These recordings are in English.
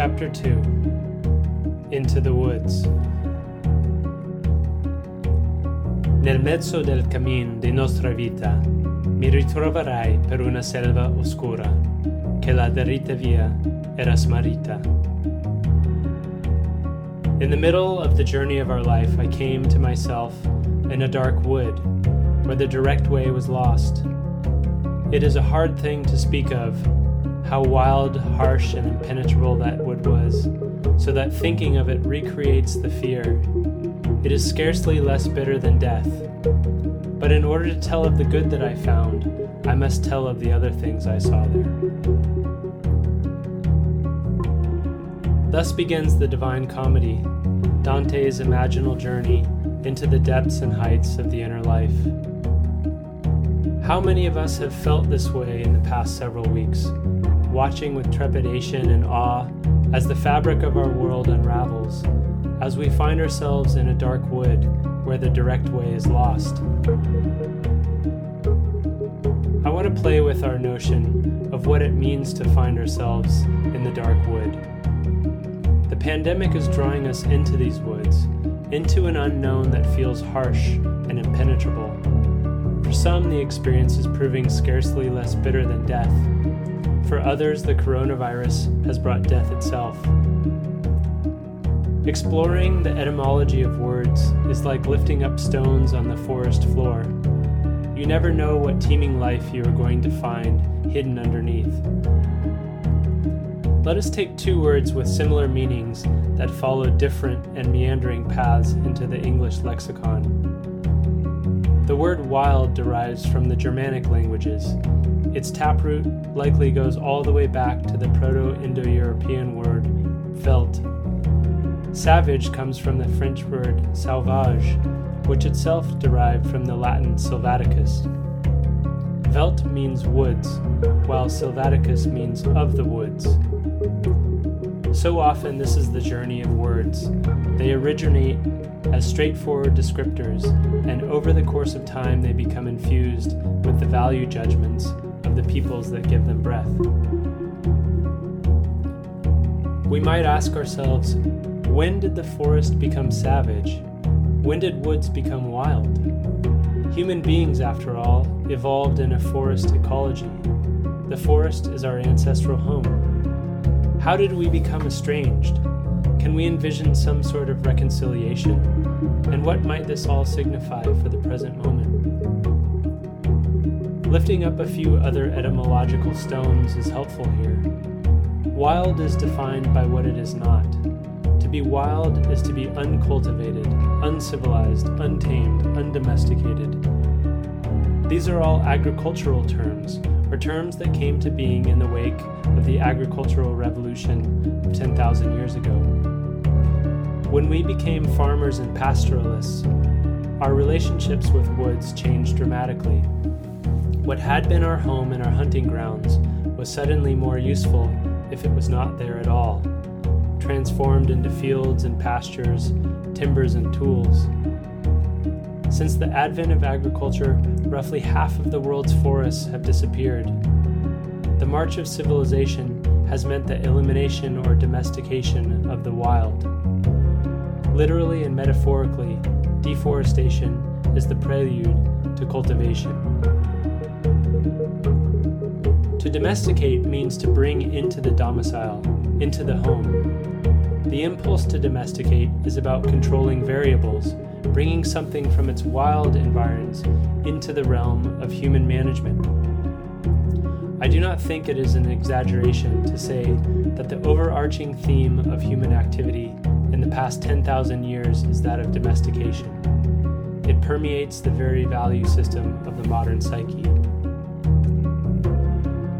Chapter 2 Into the Woods Nel mezzo del cammin di nostra vita mi ritroverai per una selva oscura che la via era smarrita. In the middle of the journey of our life, I came to myself in a dark wood where the direct way was lost. It is a hard thing to speak of, how wild, harsh, and impenetrable that was, so that thinking of it recreates the fear. It is scarcely less bitter than death. But in order to tell of the good that I found, I must tell of the other things I saw there. Thus begins the Divine Comedy, Dante's imaginal journey into the depths and heights of the inner life. How many of us have felt this way in the past several weeks, watching with trepidation and awe as the fabric of our world unravels, as we find ourselves in a dark wood where the direct way is lost? I want to play with our notion of what it means to find ourselves in the dark wood. The pandemic is drawing us into these woods, into an unknown that feels harsh and impenetrable. For some, the experience is proving scarcely less bitter than death. For others, the coronavirus has brought death itself. Exploring the etymology of words is like lifting up stones on the forest floor. You never know what teeming life you are going to find hidden underneath. Let us take two words with similar meanings that follow different and meandering paths into the English lexicon. The word wild derives from the Germanic languages. Its taproot likely goes all the way back to the Proto Indo European word veld. Savage comes from the French word sauvage, which itself derived from the Latin silvaticus. Veld means woods, while silvaticus means of the woods. So often, this is the journey of words. They originate as straightforward descriptors, and over the course of time, they become infused with the value judgments of the peoples that give them breath. We might ask ourselves when did the forest become savage? When did woods become wild? Human beings, after all, evolved in a forest ecology. The forest is our ancestral home. How did we become estranged? Can we envision some sort of reconciliation? And what might this all signify for the present moment? Lifting up a few other etymological stones is helpful here. Wild is defined by what it is not. To be wild is to be uncultivated, uncivilized, untamed, undomesticated. These are all agricultural terms, or terms that came to being in the wake of the agricultural revolution of 10,000 years ago. When we became farmers and pastoralists, our relationships with woods changed dramatically. What had been our home and our hunting grounds was suddenly more useful if it was not there at all, transformed into fields and pastures, timbers and tools. Since the advent of agriculture, roughly half of the world's forests have disappeared. The march of civilization has meant the elimination or domestication of the wild. Literally and metaphorically, deforestation is the prelude to cultivation. To domesticate means to bring into the domicile, into the home. The impulse to domesticate is about controlling variables bringing something from its wild environs into the realm of human management. I do not think it is an exaggeration to say that the overarching theme of human activity in the past 10,000 years is that of domestication. It permeates the very value system of the modern psyche.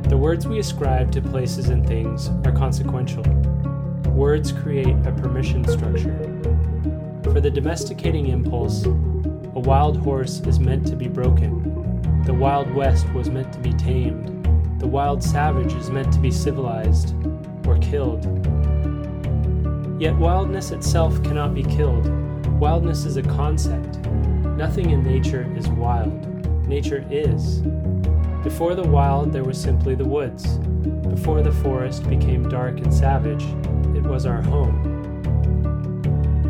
The words we ascribe to places and things are consequential. Words create a permission structure. For the domesticating impulse, a wild horse is meant to be broken. The Wild West was meant to be tamed. The wild savage is meant to be civilized or killed. Yet wildness itself cannot be killed. Wildness is a concept. Nothing in nature is wild. Nature is. Before the wild, there was simply the woods. Before the forest became dark and savage, it was our home.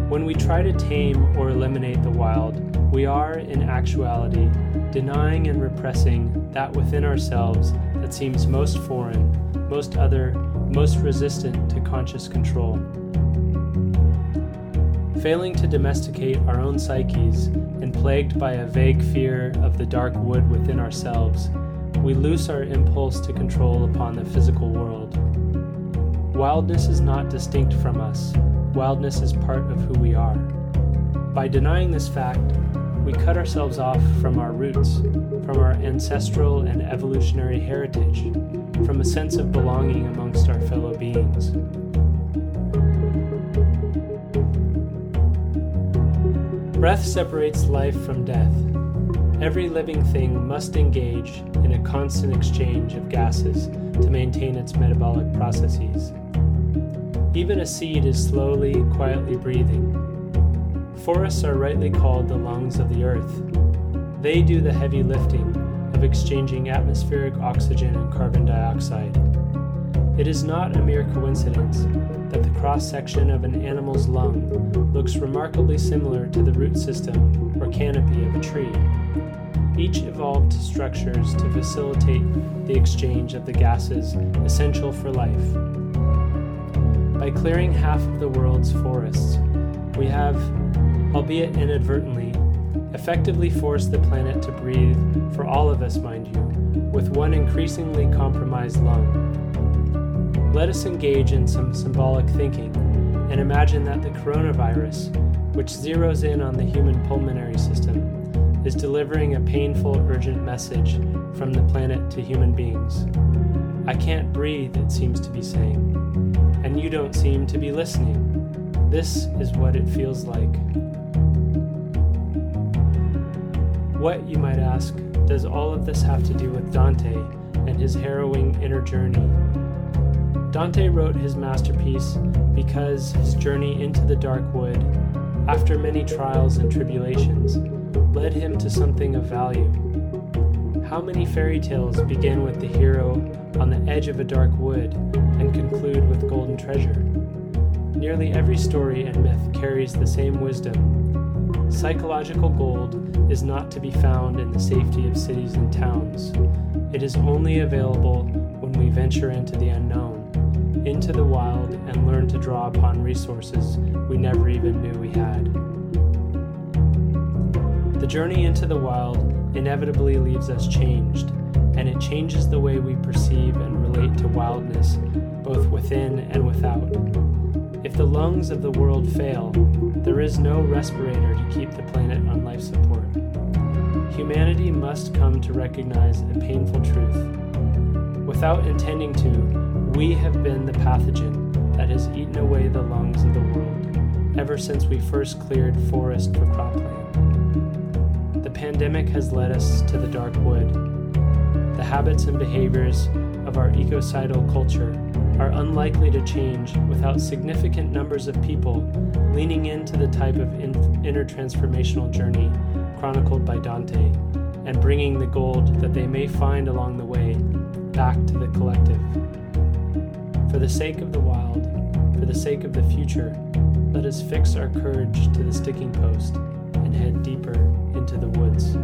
When we try to tame or eliminate the wild, we are, in actuality, denying and repressing that within ourselves that seems most foreign, most other, most resistant to conscious control. Failing to domesticate our own psyches and plagued by a vague fear of the dark wood within ourselves, we loose our impulse to control upon the physical world. Wildness is not distinct from us, wildness is part of who we are. By denying this fact, we cut ourselves off from our roots, from our ancestral and evolutionary heritage, from a sense of belonging amongst our fellow beings. Breath separates life from death. Every living thing must engage in a constant exchange of gases to maintain its metabolic processes. Even a seed is slowly, quietly breathing. Forests are rightly called the lungs of the earth. They do the heavy lifting of exchanging atmospheric oxygen and carbon dioxide. It is not a mere coincidence that the cross section of an animal's lung looks remarkably similar to the root system or canopy of a tree. Each evolved structures to facilitate the exchange of the gases essential for life. By clearing half of the world's forests, we have, albeit inadvertently, effectively forced the planet to breathe, for all of us, mind you, with one increasingly compromised lung. Let us engage in some symbolic thinking and imagine that the coronavirus, which zeroes in on the human pulmonary system, is delivering a painful, urgent message from the planet to human beings. I can't breathe, it seems to be saying, and you don't seem to be listening. This is what it feels like. What, you might ask, does all of this have to do with Dante and his harrowing inner journey? Dante wrote his masterpiece because his journey into the dark wood, after many trials and tribulations, led him to something of value. How many fairy tales begin with the hero on the edge of a dark wood and conclude with golden treasure? Nearly every story and myth carries the same wisdom. Psychological gold is not to be found in the safety of cities and towns. It is only available when we venture into the unknown into the wild and learn to draw upon resources we never even knew we had. The journey into the wild inevitably leaves us changed, and it changes the way we perceive and relate to wildness, both within and without. If the lungs of the world fail, there is no respirator to keep the planet on life support. Humanity must come to recognize a painful truth. Without intending to, we have been the pathogen that has eaten away the lungs of the world ever since we first cleared forest for cropland. The pandemic has led us to the dark wood. The habits and behaviors of our ecocidal culture are unlikely to change without significant numbers of people leaning into the type of in- inner transformational journey chronicled by Dante and bringing the gold that they may find along the way back to the collective. For the sake of the wild, for the sake of the future, let us fix our courage to the sticking post and head deeper into the woods.